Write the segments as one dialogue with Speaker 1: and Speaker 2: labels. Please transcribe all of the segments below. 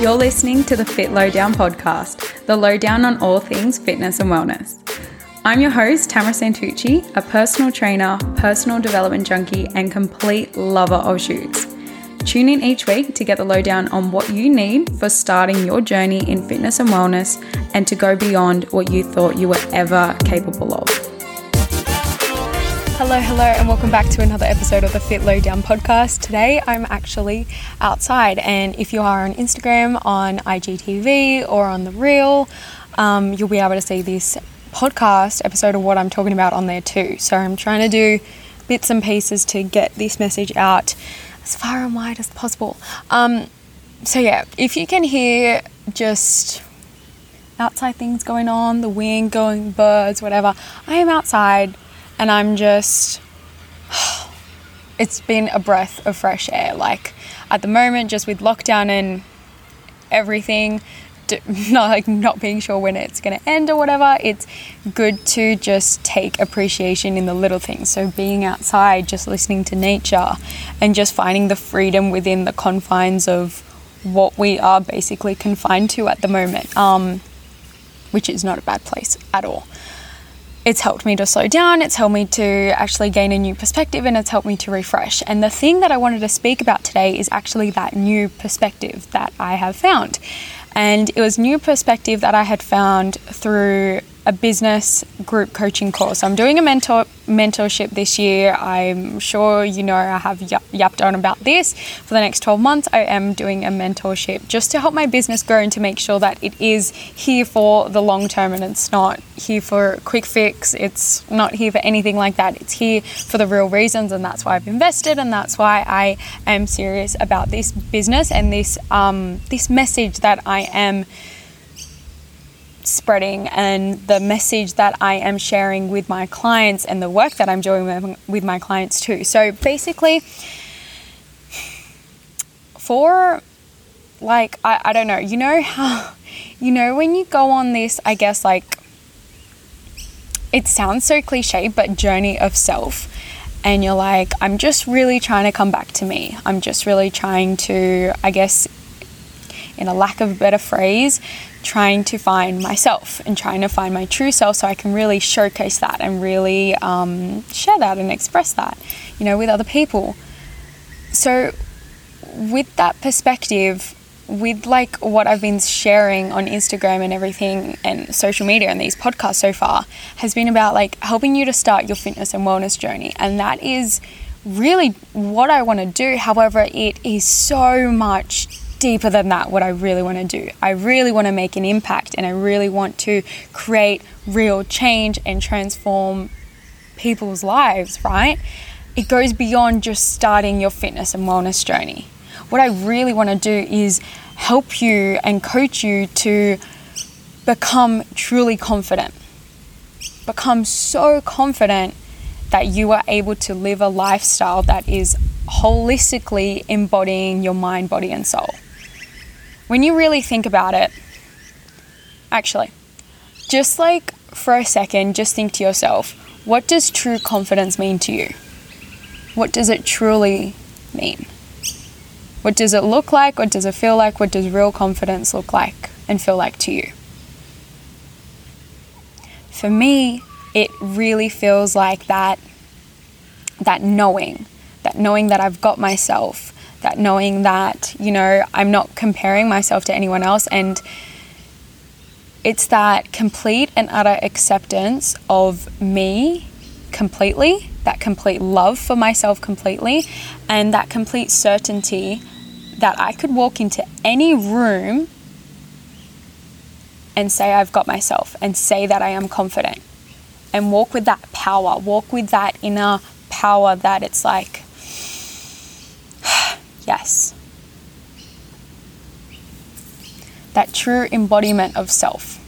Speaker 1: You're listening to the Fit Lowdown podcast, the lowdown on all things fitness and wellness. I'm your host, Tamara Santucci, a personal trainer, personal development junkie, and complete lover of shoes. Tune in each week to get the lowdown on what you need for starting your journey in fitness and wellness and to go beyond what you thought you were ever capable of. Hello, hello, and welcome back to another episode of the Fit Lowdown podcast. Today I'm actually outside, and if you are on Instagram, on IGTV, or on the Reel, um, you'll be able to see this podcast episode of what I'm talking about on there too. So I'm trying to do bits and pieces to get this message out as far and wide as possible. Um, so yeah, if you can hear just outside things going on, the wind going, birds, whatever, I am outside and I'm just it's been a breath of fresh air. Like at the moment, just with lockdown and everything, not like not being sure when it's going to end or whatever, it's good to just take appreciation in the little things. So being outside, just listening to nature, and just finding the freedom within the confines of what we are basically confined to at the moment, um, which is not a bad place at all it's helped me to slow down, it's helped me to actually gain a new perspective, and it's helped me to refresh. And the thing that I wanted to speak about today is actually that new perspective that I have found. And it was new perspective that I had found through a business group coaching course. I'm doing a mentor mentorship this year. I'm sure you know I have yapped on about this for the next 12 months. I am doing a mentorship just to help my business grow and to make sure that it is here for the long term and it's not here for a quick fix. It's not here for anything like that. It's here for the real reasons, and that's why I've invested, and that's why I am serious about this business and this um, this message that I am spreading and the message that I am sharing with my clients and the work that I'm doing with my clients too. So basically, for like, I, I don't know, you know how, you know, when you go on this, I guess, like, it sounds so cliche, but journey of self. And you're like, I'm just really trying to come back to me. I'm just really trying to, I guess, in a lack of a better phrase, trying to find myself and trying to find my true self so I can really showcase that and really um, share that and express that, you know, with other people. So, with that perspective, with like what I've been sharing on Instagram and everything and social media and these podcasts so far has been about like helping you to start your fitness and wellness journey. And that is really what I want to do. However, it is so much deeper than that what I really want to do. I really want to make an impact and I really want to create real change and transform people's lives, right? It goes beyond just starting your fitness and wellness journey. What I really want to do is help you and coach you to become truly confident. Become so confident that you are able to live a lifestyle that is holistically embodying your mind, body, and soul. When you really think about it, actually, just like for a second, just think to yourself, what does true confidence mean to you? What does it truly mean? What does it look like? What does it feel like? What does real confidence look like and feel like to you? For me, it really feels like that that knowing, that knowing that I've got myself, that knowing that, you know, I'm not comparing myself to anyone else. And it's that complete and utter acceptance of me completely, that complete love for myself completely, and that complete certainty that I could walk into any room and say I've got myself and say that I am confident and walk with that power, walk with that inner power that it's like, yes. That true embodiment of self.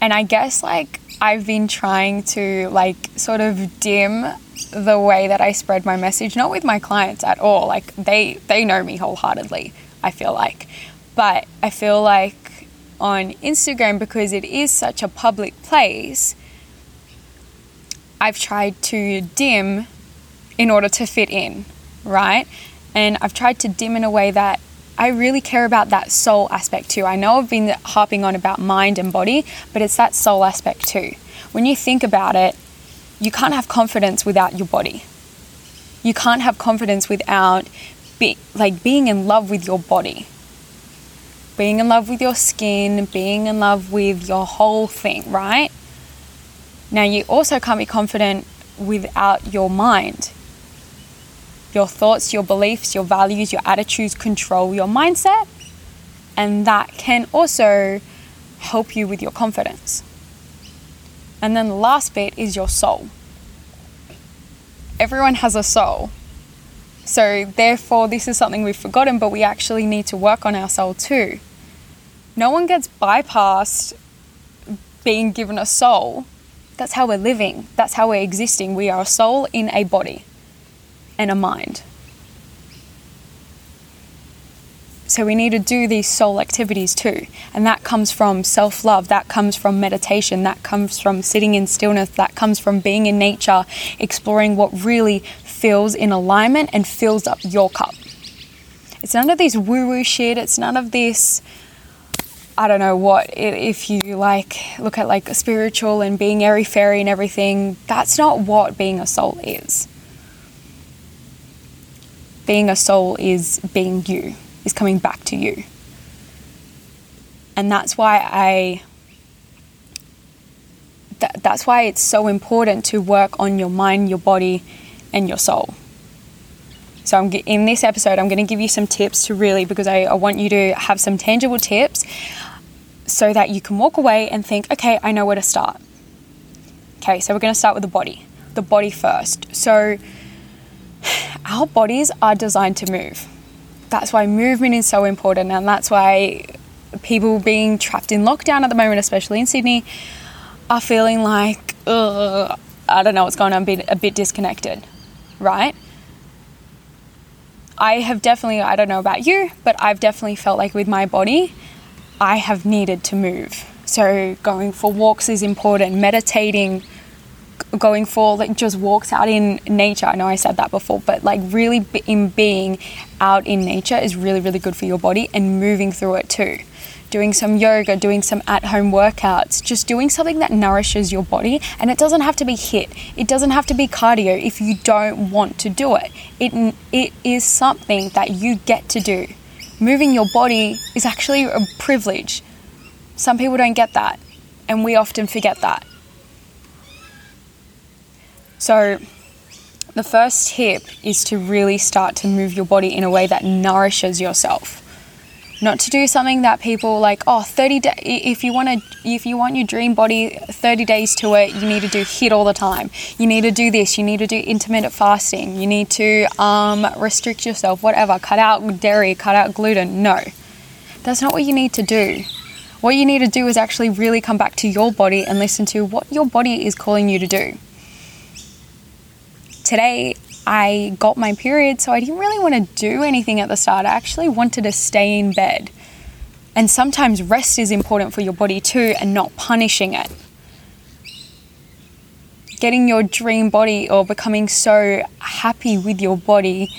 Speaker 1: And I guess like I've been trying to like sort of dim the way that I spread my message, not with my clients at all. Like they they know me wholeheartedly, I feel like. But I feel like on Instagram because it is such a public place, I've tried to dim in order to fit in right? And I've tried to dim in a way that I really care about that soul aspect too. I know I've been harping on about mind and body, but it's that soul aspect too. When you think about it, you can't have confidence without your body. You can't have confidence without be, like being in love with your body. Being in love with your skin, being in love with your whole thing, right? Now you also can't be confident without your mind. Your thoughts, your beliefs, your values, your attitudes control your mindset, and that can also help you with your confidence. And then the last bit is your soul. Everyone has a soul. So, therefore, this is something we've forgotten, but we actually need to work on our soul too. No one gets bypassed being given a soul. That's how we're living, that's how we're existing. We are a soul in a body and a mind. So we need to do these soul activities too. And that comes from self love, that comes from meditation, that comes from sitting in stillness, that comes from being in nature, exploring what really feels in alignment and fills up your cup. It's none of this woo woo shit, it's none of this. I don't know what if you like look at like spiritual and being airy fairy and everything that's not what being a soul is being a soul is being you is coming back to you. And that's why I th- that's why it's so important to work on your mind, your body, and your soul. So I'm in this episode, I'm going to give you some tips to really because I, I want you to have some tangible tips so that you can walk away and think, okay, I know where to start. Okay, so we're going to start with the body. The body first. So our bodies are designed to move that's why movement is so important, and that's why people being trapped in lockdown at the moment, especially in Sydney, are feeling like, I don't know what's going on, bit, a bit disconnected, right? I have definitely, I don't know about you, but I've definitely felt like with my body, I have needed to move. So going for walks is important, meditating, going for like just walks out in nature. I know I said that before, but like really in being out in nature is really, really good for your body and moving through it too. Doing some yoga, doing some at home workouts, just doing something that nourishes your body. And it doesn't have to be HIIT, it doesn't have to be cardio if you don't want to do it. It, it is something that you get to do. Moving your body is actually a privilege. Some people don't get that, and we often forget that. So, the first tip is to really start to move your body in a way that nourishes yourself. Not to do something that people like, oh, 30 days, if you want to, if you want your dream body, 30 days to it, you need to do HIIT all the time. You need to do this, you need to do intermittent fasting, you need to um, restrict yourself, whatever, cut out dairy, cut out gluten. No, that's not what you need to do. What you need to do is actually really come back to your body and listen to what your body is calling you to do today I got my period, so I didn't really want to do anything at the start. I actually wanted to stay in bed. And sometimes rest is important for your body too, and not punishing it. Getting your dream body or becoming so happy with your body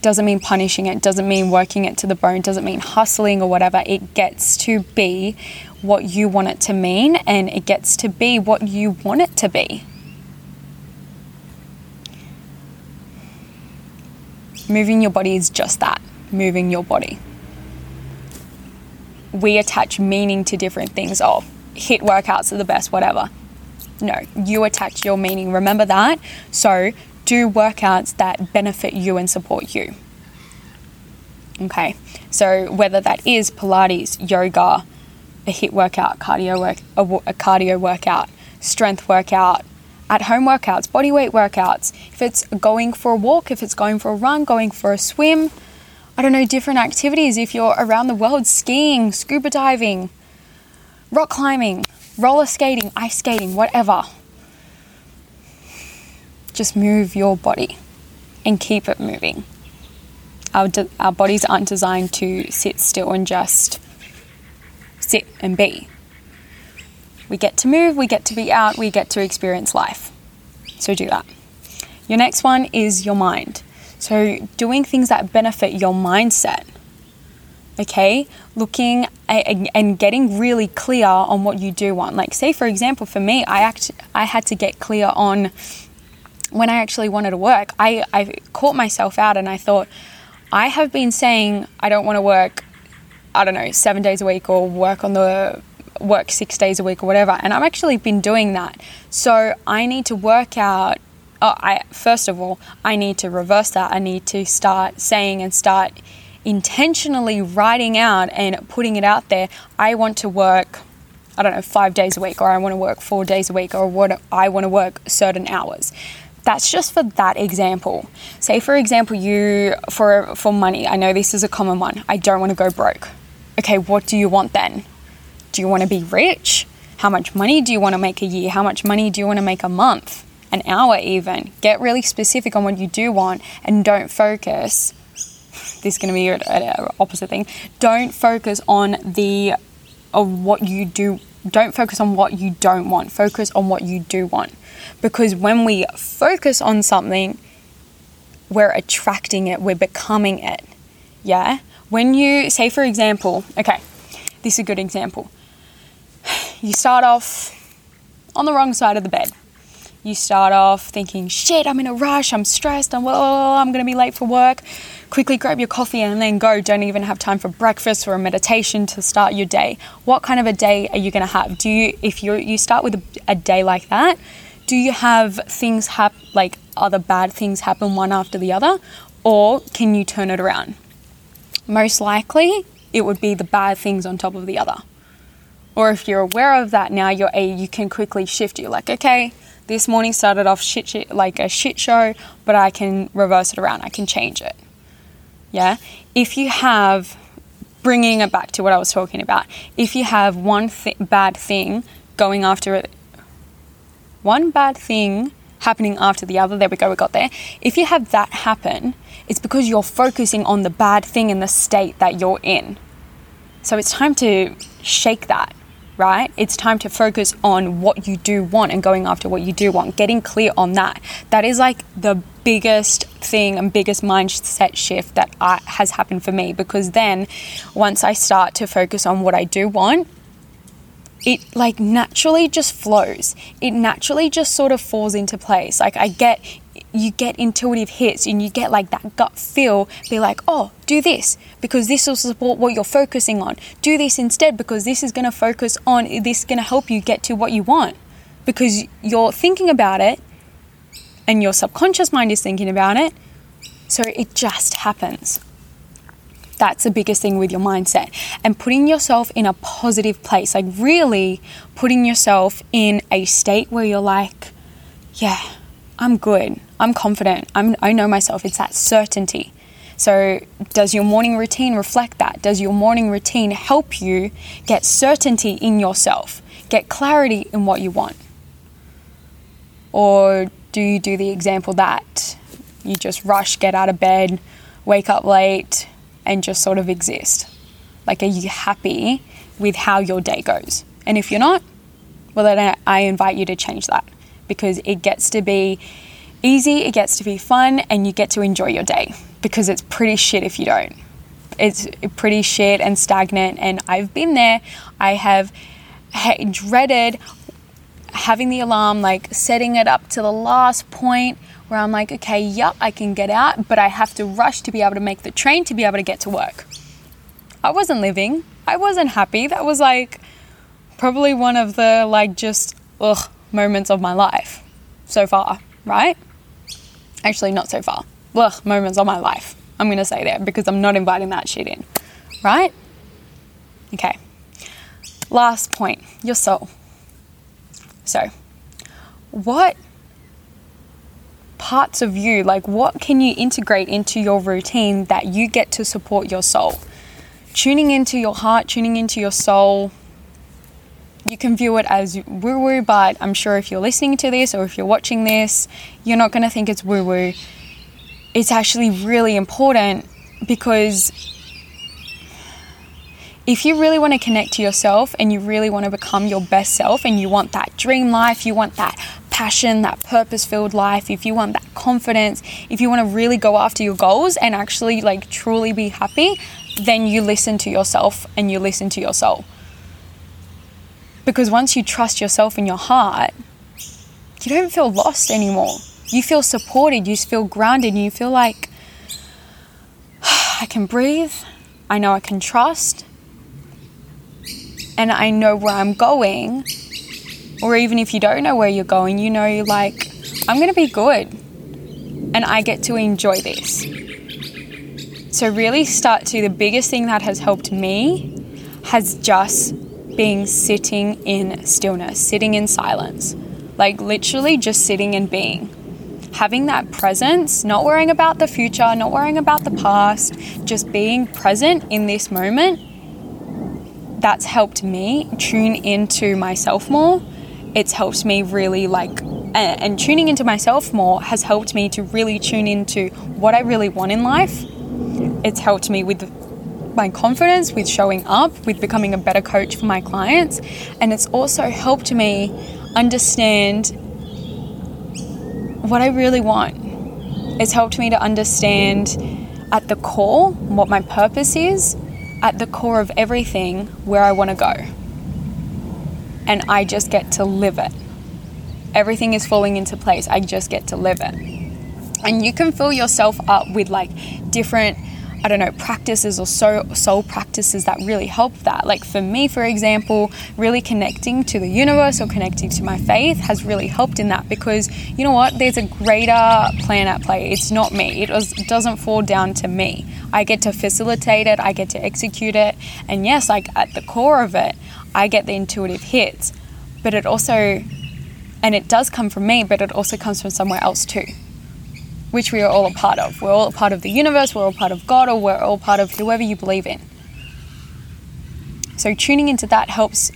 Speaker 1: doesn't mean punishing it, doesn't mean working it to the bone, doesn't mean hustling or whatever. It gets to be what you want it to mean, and it gets to be what you want it to be. Moving your body is just that moving your body. We attach meaning to different things. Oh, HIIT workouts are the best, whatever. No, you attach your meaning. Remember that. So do workouts that benefit you and support you. Okay, so whether that is Pilates, yoga, a HIIT workout, cardio work, a, a cardio workout, strength workout, at home workouts, body weight workouts, if it's going for a walk, if it's going for a run, going for a swim, I don't know, different activities. If you're around the world skiing, scuba diving, rock climbing, roller skating, ice skating, whatever. Just move your body and keep it moving. Our, de- our bodies aren't designed to sit still and just sit and be. We get to move, we get to be out, we get to experience life. So do that. Your next one is your mind. So, doing things that benefit your mindset. okay looking and getting really clear on what you do want like say for example for me i act i had to get clear on when i actually wanted to work i i caught myself out and i thought i have been saying i don't want to work i don't know 7 days a week or work on the work 6 days a week or whatever and i've actually been doing that so i need to work out oh, I first of all, I need to reverse that. I need to start saying and start intentionally writing out and putting it out there, I want to work, I don't know, five days a week, or I want to work four days a week, or what I want to work certain hours. That's just for that example. Say, for example, you for for money. I know this is a common one. I don't want to go broke. Okay, what do you want then? Do you want to be rich? How much money do you want to make a year? How much money do you want to make a month? An hour, even. Get really specific on what you do want and don't focus this is going to be an opposite thing. Don't focus on the of what you do. Don't focus on what you don't want. Focus on what you do want, because when we focus on something, we're attracting it. We're becoming it. Yeah. When you say, for example, okay, this is a good example. You start off on the wrong side of the bed you start off thinking, shit, I'm in a rush, I'm stressed, I'm, I'm to be late for work. Quickly grab your coffee and then go. Don't even have time for breakfast or a meditation to start your day. What kind of a day are you to have? Do you, if you you start with a, a day like that, do you have things happen, like other bad things happen one after the other? Or can you turn it around? Most likely, it would be the bad things on top of the other. Or if you're aware of that now, you're a, you can quickly shift. You're like, okay, this morning started off shit, shit like a shit show, but I can reverse it around. I can change it. Yeah. If you have, bringing it back to what I was talking about, if you have one th- bad thing going after it, one bad thing happening after the other, there we go, we got there. If you have that happen, it's because you're focusing on the bad thing in the state that you're in. So it's time to shake that right? It's time to focus on what you do want and going after what you do want, getting clear on that. That is like the biggest thing and biggest mindset shift that I, has happened for me because then once I start to focus on what I do want, it like naturally just flows. It naturally just sort of falls into place. Like I get you get intuitive hits and you get like that gut feel be like oh do this because this will support what you're focusing on. Do this instead because this is going to focus on this is going to help you get to what you want. Because you're thinking about it and your subconscious mind is thinking about it so it just happens. That's the biggest thing with your mindset and putting yourself in a positive place like really putting yourself in a state where you're like yeah I'm good, I'm confident, I'm, I know myself. It's that certainty. So, does your morning routine reflect that? Does your morning routine help you get certainty in yourself, get clarity in what you want? Or do you do the example that you just rush, get out of bed, wake up late, and just sort of exist? Like, are you happy with how your day goes? And if you're not, well, then I invite you to change that because it gets to be easy, it gets to be fun, and you get to enjoy your day because it's pretty shit if you don't. It's pretty shit and stagnant, and I've been there. I have dreaded having the alarm, like setting it up to the last point where I'm like, okay, yep, I can get out, but I have to rush to be able to make the train to be able to get to work. I wasn't living. I wasn't happy. That was like probably one of the like just ugh moments of my life so far, right? Actually, not so far. Ugh, moments of my life. I'm going to say that because I'm not inviting that shit in, right? Okay. Last point your soul. So, what parts of you, like what can you integrate into your routine that you get to support your soul? Tuning into your heart, tuning into your soul, you can view it as woo woo, but I'm sure if you're listening to this or if you're watching this, you're not going to think it's woo woo. It's actually really important because if you really want to connect to yourself and you really want to become your best self and you want that dream life, you want that passion, that purpose filled life, if you want that confidence, if you want to really go after your goals and actually like truly be happy, then you listen to yourself and you listen to your soul. Because once you trust yourself in your heart, you don't feel lost anymore. You feel supported, you feel grounded, you feel like I can breathe, I know I can trust, and I know where I'm going. Or even if you don't know where you're going, you know, like, I'm gonna be good and I get to enjoy this. So, really, start to the biggest thing that has helped me has just being sitting in stillness, sitting in silence. Like, literally, just sitting and being. Having that presence, not worrying about the future, not worrying about the past, just being present in this moment, that's helped me tune into myself more. It's helped me really like and, tuning into myself more has helped me to really tune into what I really want in life. It's helped me with my confidence, with showing up, with becoming a better coach for my clients. And it's also helped me understand what I really want. It's helped me to understand at the core what my purpose is, at the core of everything where I want to go. And I just get to live it everything is falling into place. I just get to live it. And you can fill yourself up with like different I don't know, practices or soul, practices that really help that. Like for me, for example, really connecting to the universe or connecting to my faith has really helped in that because you know what? There's a greater plan at play. It's not me. It, was, it doesn't fall down to me. I get to facilitate it, I get to execute it. And yes, like at the core of it, I get the intuitive hits, but it also and it does come from me, but it also comes from somewhere else too, which we are all a part of. We're all a part of the universe, we're all part of God, or we're all part of whoever you believe in. So tuning into that helps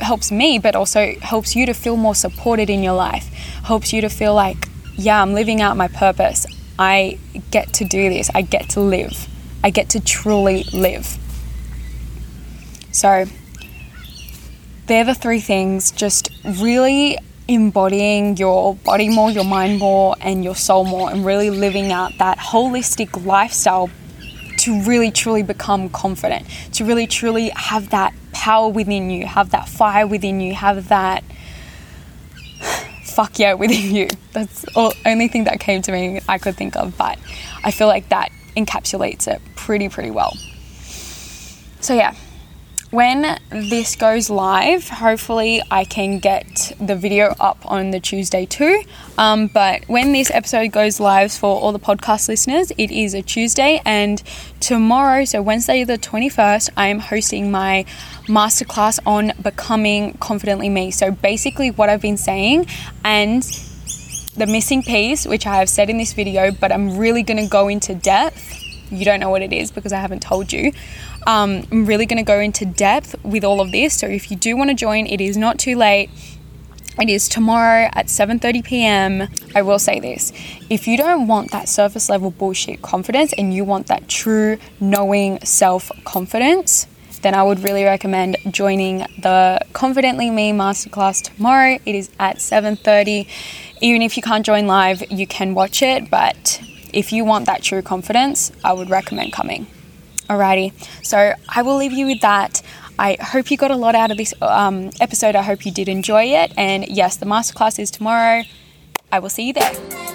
Speaker 1: helps me, but also helps you to feel more supported in your life. Helps you to feel like, yeah, I'm living out my purpose. I get to do this. I get to live. I get to truly live. So, they're the three things. Just really embodying your body more, your mind more, and your soul more, and really living out that holistic lifestyle to really truly become confident, to really truly have that power within you, have that fire within you, have that fuck yeah within you. That's the only thing that came to me I could think of, but I feel like that encapsulates it pretty, pretty well. So, yeah, when this goes live, hopefully I can get the video up on the Tuesday too. Um, but when this episode goes live for all the podcast listeners, it is a Tuesday, and tomorrow, so Wednesday the 21st, I am hosting my masterclass on becoming confidently me. So basically, what I've been saying and the missing piece, which I have said in this video, but I'm really going to go into depth. You don't know what it is because I haven't told you. Um, I'm really going to go into depth with all of this. So if you do want to join, it is not too late. It is tomorrow at 7:30 p.m. I will say this. If you don't want that surface level bullshit confidence and you want that true knowing self-confidence, then I would really recommend joining the Confidently Me masterclass tomorrow. It is at 7:30. Even if you can't join live, you can watch it, but if you want that true confidence, I would recommend coming. Alrighty, so I will leave you with that. I hope you got a lot out of this um, episode. I hope you did enjoy it. And yes, the masterclass is tomorrow. I will see you there.